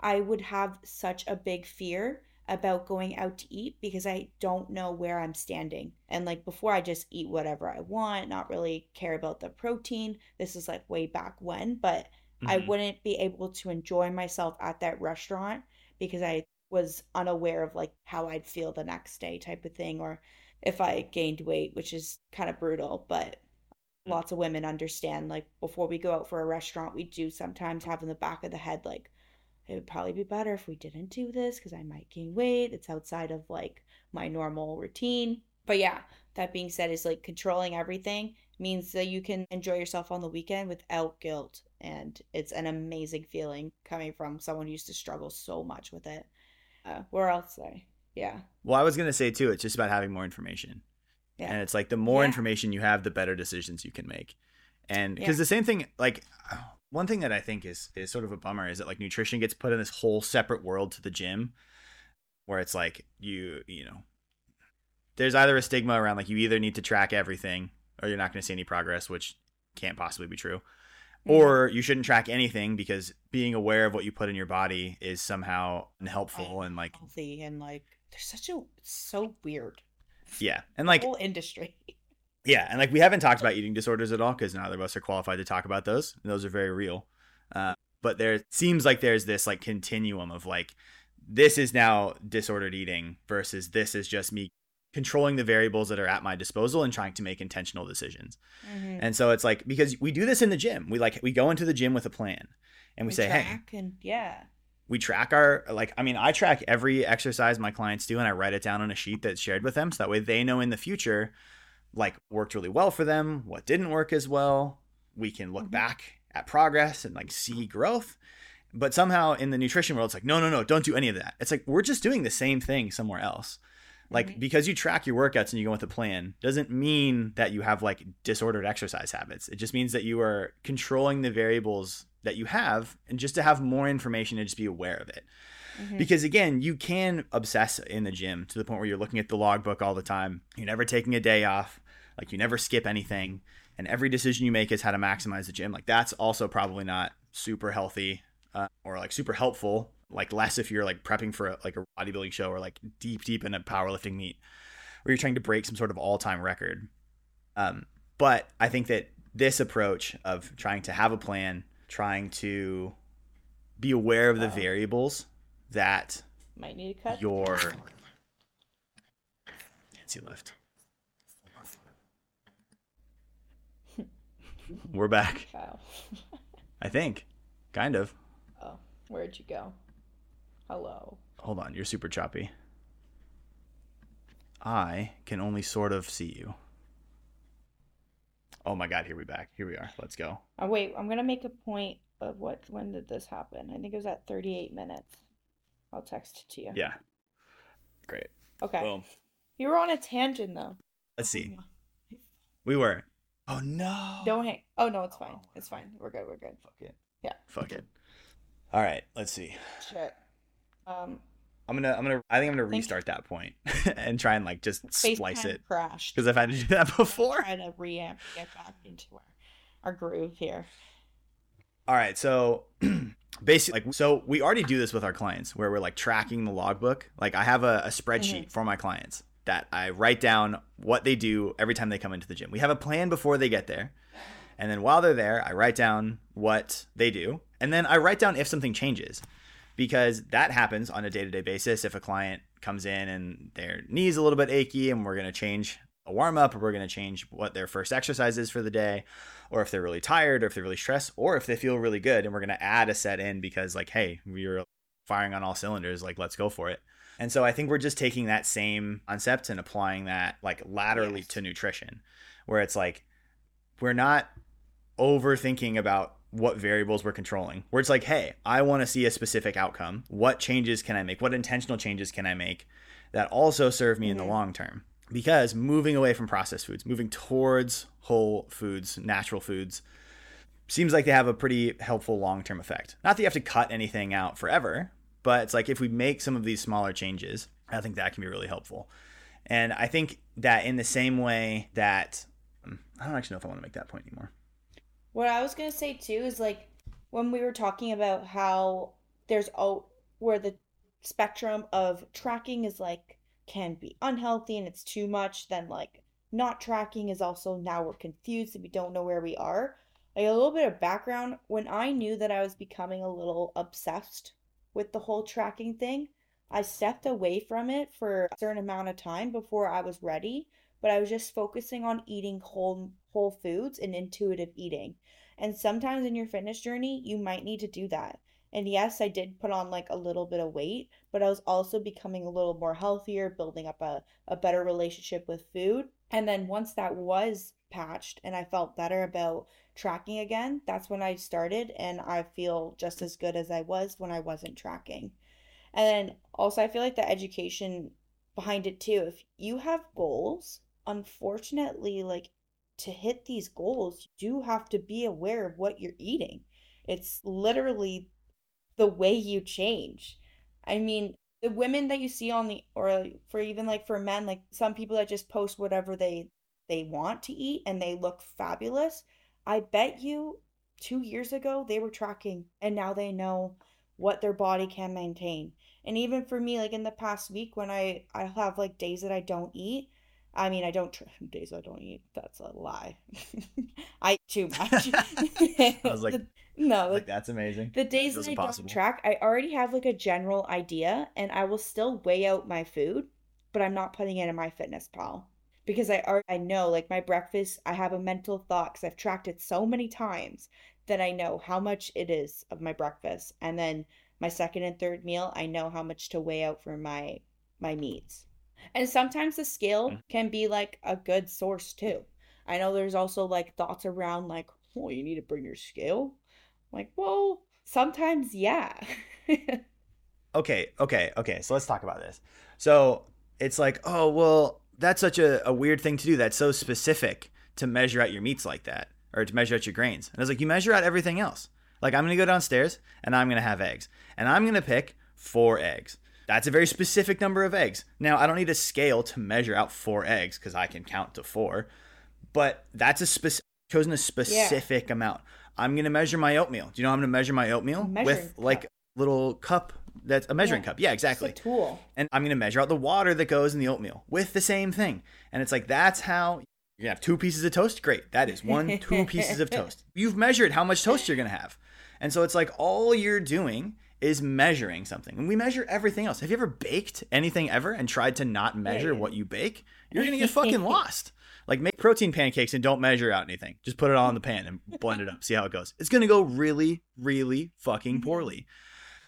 I would have such a big fear about going out to eat because I don't know where I'm standing. And like before, I just eat whatever I want, not really care about the protein. This is like way back when, but mm-hmm. I wouldn't be able to enjoy myself at that restaurant because I was unaware of like how I'd feel the next day type of thing or if I gained weight, which is kind of brutal, but. Lots of women understand like before we go out for a restaurant, we do sometimes have in the back of the head like it would probably be better if we didn't do this because I might gain weight. It's outside of like my normal routine. But yeah, that being said, is like controlling everything means that you can enjoy yourself on the weekend without guilt. And it's an amazing feeling coming from someone who used to struggle so much with it. Uh, where else? I, yeah. Well, I was to say too, it's just about having more information. Yeah. And it's like the more yeah. information you have, the better decisions you can make. And because yeah. the same thing, like, one thing that I think is is sort of a bummer is that like nutrition gets put in this whole separate world to the gym where it's like you you know there's either a stigma around like you either need to track everything or you're not going to see any progress which can't possibly be true mm-hmm. or you shouldn't track anything because being aware of what you put in your body is somehow unhelpful and like healthy and like there's such a so weird Yeah, and like whole industry. [LAUGHS] Yeah, and like we haven't talked about eating disorders at all because neither of us are qualified to talk about those. And those are very real. Uh, but there seems like there's this like continuum of like this is now disordered eating versus this is just me controlling the variables that are at my disposal and trying to make intentional decisions. Mm-hmm. And so it's like because we do this in the gym. We like we go into the gym with a plan and we, we say, "Hey, and yeah." We track our like I mean, I track every exercise my clients do and I write it down on a sheet that's shared with them so that way they know in the future like worked really well for them, what didn't work as well. We can look mm-hmm. back at progress and like see growth. But somehow in the nutrition world, it's like, no, no, no, don't do any of that. It's like we're just doing the same thing somewhere else. Like because you track your workouts and you go with a plan doesn't mean that you have like disordered exercise habits. It just means that you are controlling the variables that you have and just to have more information and just be aware of it. Mm-hmm. Because again, you can obsess in the gym to the point where you're looking at the logbook all the time. You're never taking a day off. Like you never skip anything, and every decision you make is how to maximize the gym. Like that's also probably not super healthy uh, or like super helpful. Like less if you're like prepping for a, like a bodybuilding show or like deep deep in a powerlifting meet where you're trying to break some sort of all time record. Um, but I think that this approach of trying to have a plan, trying to be aware of the uh, variables that might need to cut your Nancy lift. [LAUGHS] We're back. [LAUGHS] I think. Kind of. Oh, where'd you go? Hello. Hold on, you're super choppy. I can only sort of see you. Oh my god, here we back. Here we are. Let's go. Oh wait, I'm gonna make a point of what when did this happen? I think it was at 38 minutes. I'll text it to you. Yeah. Great. Okay. Boom. You were on a tangent though. Let's see. We were. Oh no. Don't hang. Oh no, it's fine. It's fine. We're good. We're good. Fuck it. Yeah. Fuck it. All right. Let's see. Shit. Um. I'm gonna. I'm gonna. I think I'm gonna restart that point [LAUGHS] and try and like just splice it. Crashed. Because I've had to do that [LAUGHS] before. Try to reamp, get back into our our groove here. All right. So [CLEARS THROAT] basically, like, so we already do this with our clients where we're like tracking the logbook. Like I have a, a spreadsheet mm-hmm. for my clients that I write down what they do every time they come into the gym. We have a plan before they get there. And then while they're there, I write down what they do. And then I write down if something changes because that happens on a day to day basis. If a client comes in and their knee's a little bit achy and we're going to change a warm up or we're going to change what their first exercise is for the day, or if they're really tired or if they're really stressed, or if they feel really good and we're going to add a set in because, like, hey, we're firing on all cylinders, like, let's go for it. And so I think we're just taking that same concept and applying that like laterally yes. to nutrition, where it's like we're not overthinking about what variables we're controlling. Where it's like, hey, I want to see a specific outcome. What changes can I make? What intentional changes can I make that also serve me mm-hmm. in the long term? Because moving away from processed foods, moving towards whole foods, natural foods, seems like they have a pretty helpful long term effect. Not that you have to cut anything out forever, but it's like if we make some of these smaller changes, I think that can be really helpful. And I think that in the same way that um, I don't actually know if I want to make that point anymore. What I was to say too is like when we were talking about how there's oh where the spectrum of tracking is like can be unhealthy and it's too much then like not tracking is also now we're confused and we don't know where we are like a little bit of background when i knew that i was becoming a little obsessed with the whole tracking thing. I stepped away from it for a certain amount of time before I was ready, but I was just focusing on eating whole whole foods and intuitive eating. And sometimes in your fitness journey, you might need to do that. And yes, I did put on like a little bit of weight, but I was also becoming a little more healthier, building up a, a better relationship with food. And then once that was patched and I felt better about tracking again, that's when I started and I feel just as good as I was when I wasn't tracking. And then also I feel like the education behind it too. If you have goals, unfortunately like to hit these goals, you do have to be aware of what you're eating. It's literally the way you change. I mean, the women that you see on the or for even like for men, like some people that just post whatever they they want to eat and they look fabulous I bet you two years ago they were tracking and now they know what their body can maintain. And even for me, like in the past week when I, I have like days that I don't eat, I mean, I don't tr- [LAUGHS] days I don't eat. That's a lie. [LAUGHS] I eat too [LAUGHS] much. I was like, The- no, like that's amazing. the days that I impossible. don't track, I already have like a general idea, and I will still weigh out my food, but I'm not putting it in MyFitnessPal because I already I know like my breakfast. I have a mental thought because I've tracked it so many times that I know how much it is of my breakfast, and then my second and third meal, I know how much to weigh out for my my meats. And sometimes the scale Mm. can be like a good source too. I know there's also like thoughts around like, oh, you need to bring your scale. Like, well, sometimes yeah. [LAUGHS] okay, okay, okay. So let's talk about this. So it's like, oh, well, that's such a, a weird thing to do. That's so specific to measure out your meats like that or to measure out your grains. And I was like, you measure out everything else. Like, I'm going to go downstairs and I'm going to have eggs. And I'm going to pick four eggs. That's a very specific number of eggs. Now, I don't need a scale to measure out four eggs because I can count to four, but that's a specific, chosen a specific amount. I'm going to measure my oatmeal. Do you know how I'm going to measure my oatmeal? Measuring With like a little cup that's a measuring Yeah. cup. Yeah, It's a exactly. tool. And I'm going to measure out the water that goes in the oatmeal with the same thing. And it's like, that's how you're going to have two pieces of toast. Great. That is one, two [LAUGHS] pieces of toast. You've measured how much toast you're going to have. And so it's like all you're doing is measuring something. And we measure everything else. Have you ever baked anything ever and tried to not measure Yeah. what you bake? You're going to get [LAUGHS] fucking lost. Like make protein pancakes and don't measure out anything. Just put it all in the pan and blend it up. See how it goes. It's going to go really, really fucking Mm-hmm. poorly.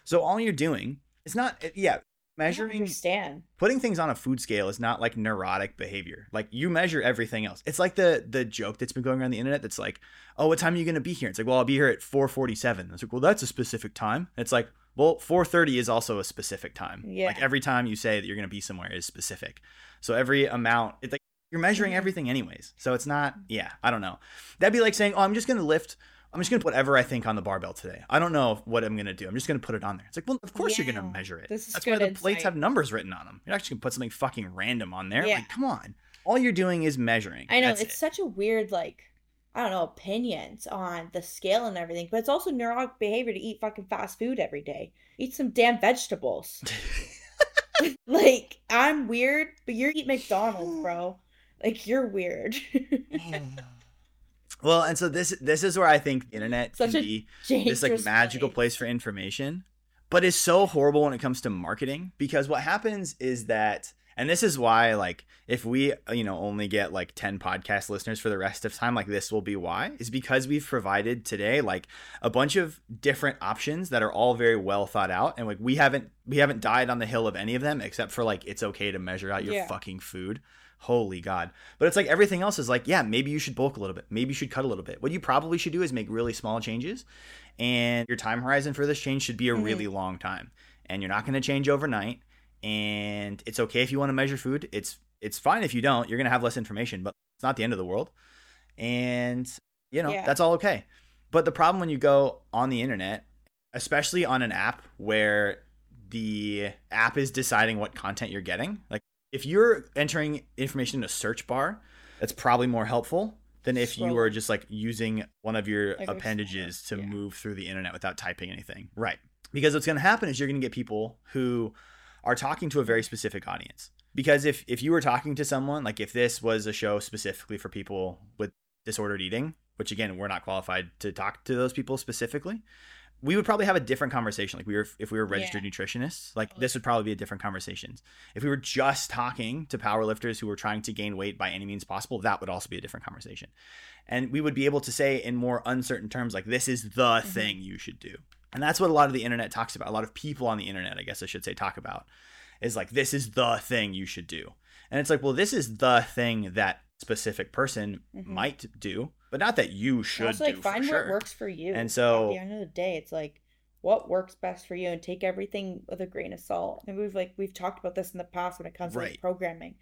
So all you're doing is not, yeah, measuring understand. putting things on a food scale is not like neurotic behavior. Like you measure everything else. It's like the the joke that's been going around the internet that's like, "Oh, what time are you going to be here?" It's like, "Well, I'll be here at 4:47." It's like, "Well, that's a specific time." And it's like, "Well, 4:30 is also a specific time." Yeah. Like every time you say that you're going to be somewhere is specific. So every amount, it's like you're measuring Mhm. everything anyways. So it's not, yeah, I don't know. That'd be like saying, "Oh, I'm just going to lift I'm just going to put whatever I think on the barbell today. I don't know what I'm going to do. I'm just going to put it on there. It's like, well, of course you're gonna measure it. this is That's why the plates have numbers written on them. You're actually going to put something fucking random on there. Yeah. Like, come on. All you're doing is measuring. I know That's it's it. such a weird like I don't know opinions on the scale and everything, but it's also neurotic behavior to eat fucking fast food every day. Eat some damn vegetables. [LAUGHS] [LAUGHS] like I'm weird, but you eat McDonald's, [SIGHS] bro. Like you're weird. [SIGHS] well, and so this this is where I think the internet Such can be this like magical place for information, but it's so horrible when it comes to marketing because what happens is that and this is why like if we you know only get like 10 podcast listeners for the rest of time like this will be why is because we've provided today like a bunch of different options that are all very well thought out. And like we haven't we haven't died on the hill of any of them except for like it's okay to measure out your Yeah. fucking food. Holy god. But it's like everything else is like yeah maybe you should bulk a little bit. Maybe you should cut a little bit. What you probably should do is make really small changes. And your time horizon for this change should be a Mhm. really long time. And you're not going to change overnight and it's okay if you want to measure food it's it's fine if you don't you're going to have less information but it's not the end of the world. And you know Yeah. that's all okay. But the problem when you go on the internet especially on an app where the app is deciding what content you're getting like if you're entering information in a search bar that's probably more helpful than if you were just like using one of your Like appendages to yeah. move through the internet without typing anything. Right. Because what's going to happen is you're going to get people who are talking to a very specific audience. Because if if you were talking to someone like if this was a show specifically for people with disordered eating which again we're not qualified to talk to those people specifically we would probably have a different conversation. Like we were if we were registered nutritionists like this would probably be a different conversation if we were just talking to powerlifters who were trying to gain weight by any means possible that would also be a different conversation. And we would be able to say in more uncertain terms like this is the mm-hmm. thing you should do and that's what a lot of the internet talks about a lot of people on the internet i guess i should say talk about is like this is the thing you should do and it's like well this is the thing that specific person Mhm. might do but not that you And should also like find what sure. works for you. And so, at the end of the day, it's like what works best for you and take everything with a grain of salt. And we've like we've talked about this in the past when it comes to like programming.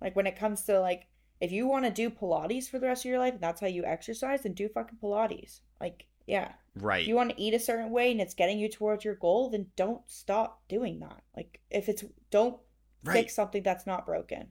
Like when it comes to like if you want to do Pilates for the rest of your life and that's how you exercise, then do fucking Pilates. Like, yeah. right If you want to eat a certain way and it's getting you towards your goal, then don't stop doing that. Like if it's don't right fix something that's not broken.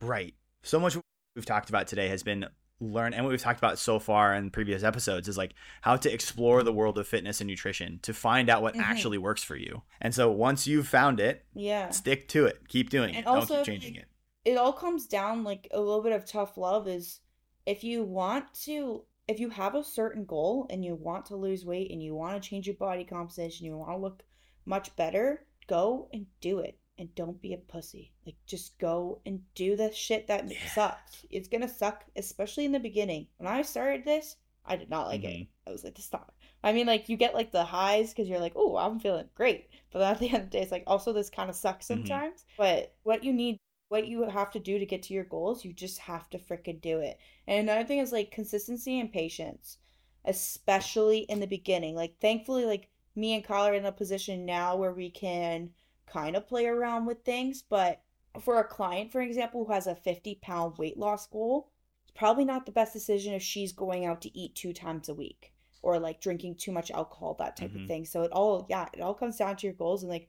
Right. So much we've talked about today has been learn and what we've talked about so far in previous episodes is like how to explore the world of fitness and nutrition to find out what Mhm. actually works for you. And so once you've found it, Yeah. stick to it. Keep doing And it. also, Don't keep changing it. it all comes down like a little bit of tough love is if you want to if you have a certain goal and you want to lose weight and you want to change your body composition, you want to look much better, go and do it. And don't be a pussy. Like, just go and do the shit that yeah. sucks. It's gonna suck, especially in the beginning. When I started this, I did not like mm-hmm. it. I was like, to stop. I mean, like, you get like the highs because you're like, oh, I'm feeling great. But at the end of the day, it's like, also, this kind of sucks mm-hmm. sometimes. Mm-hmm. But what you need what you have to do to get to your goals, you just have to freaking do it. And another thing is like consistency and patience, especially in the beginning. Like thankfully, like me and Kyle are in a position now where we can kind of play around with things. But for a client, for example, who has a 50 pound weight loss goal, it's probably not the best decision if she's going out to eat two times a week or like drinking too much alcohol, that type mm-hmm. of thing. So it all, yeah, it all comes down to your goals and like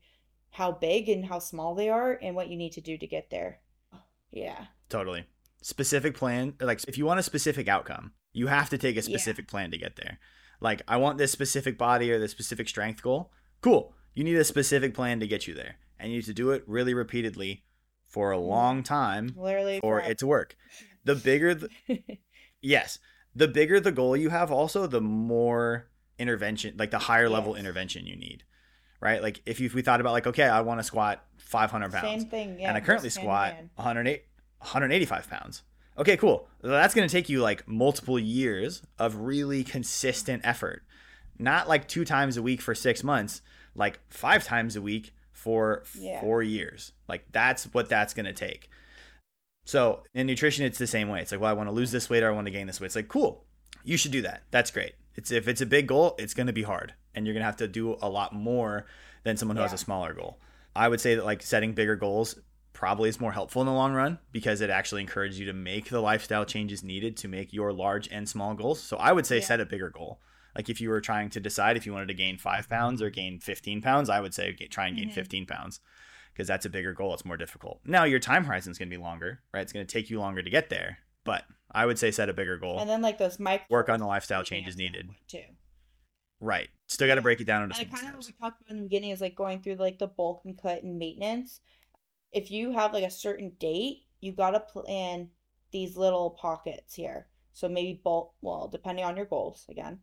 how big and how small they are and what you need to do to get there. Yeah. Totally. Specific plan, like if you want a specific outcome, you have to take a specific yeah. plan to get there. Like I want this specific body or this specific strength goal. Cool. You need a specific plan to get you there. And you need to do it really repeatedly for a mm-hmm. long time Literally for it to work. The bigger the [LAUGHS] Yes. The bigger the goal you have also the more intervention like the higher level yes. intervention you need right? Like if, you, if we thought about like, okay, I want to squat 500 pounds. Same thing, yeah. And I currently squat 108, 185 pounds. Okay, cool. That's going to take you like multiple years of really consistent effort. Not like two times a week for six months, like five times a week for yeah. four years. Like that's what that's going to take. So in nutrition, it's the same way. It's like, well, I want to lose this weight or I want to gain this weight. It's like, cool. You should do that. That's great. It's if it's a big goal, it's going to be hard and you're going to have to do a lot more than someone who yeah. has a smaller goal. I would say that like setting bigger goals probably is more helpful in the long run because it actually encourages you to make the lifestyle changes needed to make your large and small goals. So I would say yeah. set a bigger goal. Like if you were trying to decide if you wanted to gain five pounds or gain 15 pounds, I would say try and gain mm-hmm. 15 pounds because that's a bigger goal. It's more difficult. Now your time horizon is going to be longer, right? It's going to take you longer to get there, but I would say set a bigger goal. And then like those micro work on the lifestyle changes needed too. Right. Still got to break it down into. And kind of what we talked about in the beginning is like going through like the bulk and cut and maintenance. If you have like a certain date, you got to plan these little pockets here. So maybe bulk. Well, depending on your goals again.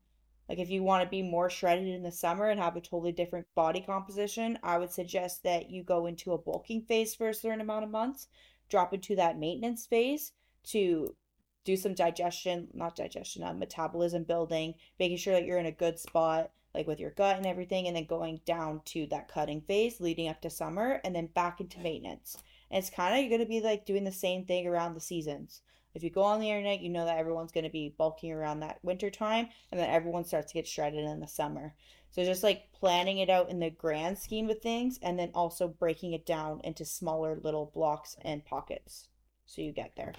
Like if you want to be more shredded in the summer and have a totally different body composition, I would suggest that you go into a bulking phase for a certain amount of months, drop into that maintenance phase to do some digestion, not digestion, uh, metabolism building, making sure that you're in a good spot, like with your gut and everything, and then going down to that cutting phase leading up to summer and then back into maintenance. And it's kind of you're going to be like doing the same thing around the seasons. If you go on the internet, you know that everyone's going to be bulking around that winter time, and then everyone starts to get shredded in the summer. So just like planning it out in the grand scheme of things, and then also breaking it down into smaller little blocks and pockets, so you get there.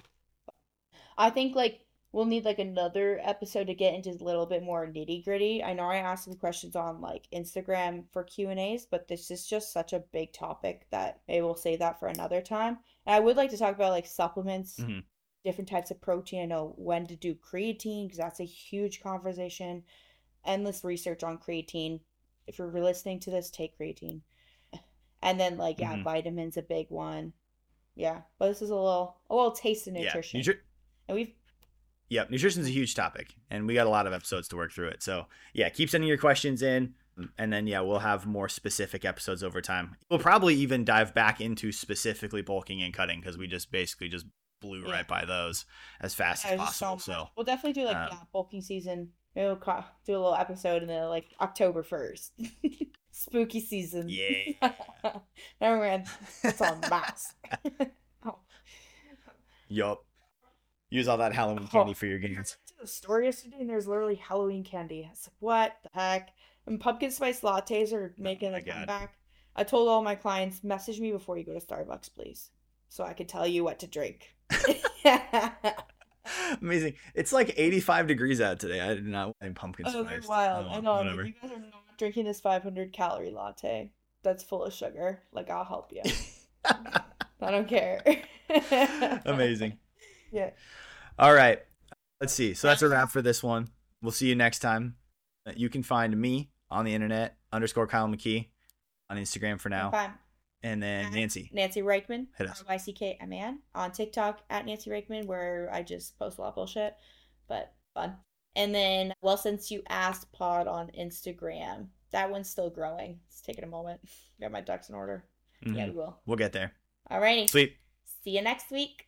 I think like we'll need like another episode to get into a little bit more nitty gritty. I know I asked some questions on like Instagram for Q and A's, but this is just such a big topic that maybe we'll save that for another time. And I would like to talk about like supplements, mm-hmm. different types of protein. I know when to do creatine because that's a huge conversation. Endless research on creatine. If you're listening to this, take creatine. [LAUGHS] And then like yeah, mm-hmm. vitamins a big one. Yeah, but this is a little a little taste of nutrition. Yeah. Nutri- and we've Yep, nutrition is a huge topic, and we got a lot of episodes to work through it. So yeah, keep sending your questions in, and then yeah, we'll have more specific episodes over time. We'll probably even dive back into specifically bulking and cutting because we just basically just blew yeah. right by those as fast yeah, as possible. So, so, we'll definitely do like uh, yeah, bulking season. Maybe we'll do a little episode in the like October first. [LAUGHS] Spooky season. Yeah. [LAUGHS] Never mind. It's on mass. [LAUGHS] oh. Yup. Use all that Halloween candy oh. for your games. I [LAUGHS] the store yesterday and there's literally Halloween candy. I was like, what the heck? And pumpkin spice lattes are oh making oh a comeback. I told all my clients, message me before you go to Starbucks, please, so I could tell you what to drink. [LAUGHS] [LAUGHS] Amazing. It's like 85 degrees out today. I did not want pumpkin spice. Oh, they're wild. Oh, I know. Whatever. You guys are not drinking this 500 calorie latte that's full of sugar. Like, I'll help you. I don't care. Amazing. Yeah. All right. Let's see. So that's a wrap for this one. We'll see you next time. You can find me on the internet underscore Kyle McKee on Instagram for now. And then At Nancy. Nancy Ryckman, Hit us. Y C K M A N, on TikTok at Nancy Ryckman, where I just post a lot of bullshit, but fun. And then, well, since you asked Pod on Instagram, that one's still growing. It's taking a moment. Got my ducks in order. Yeah, Mhm. we will. We'll get there. Alrighty. Sweet. See you next week.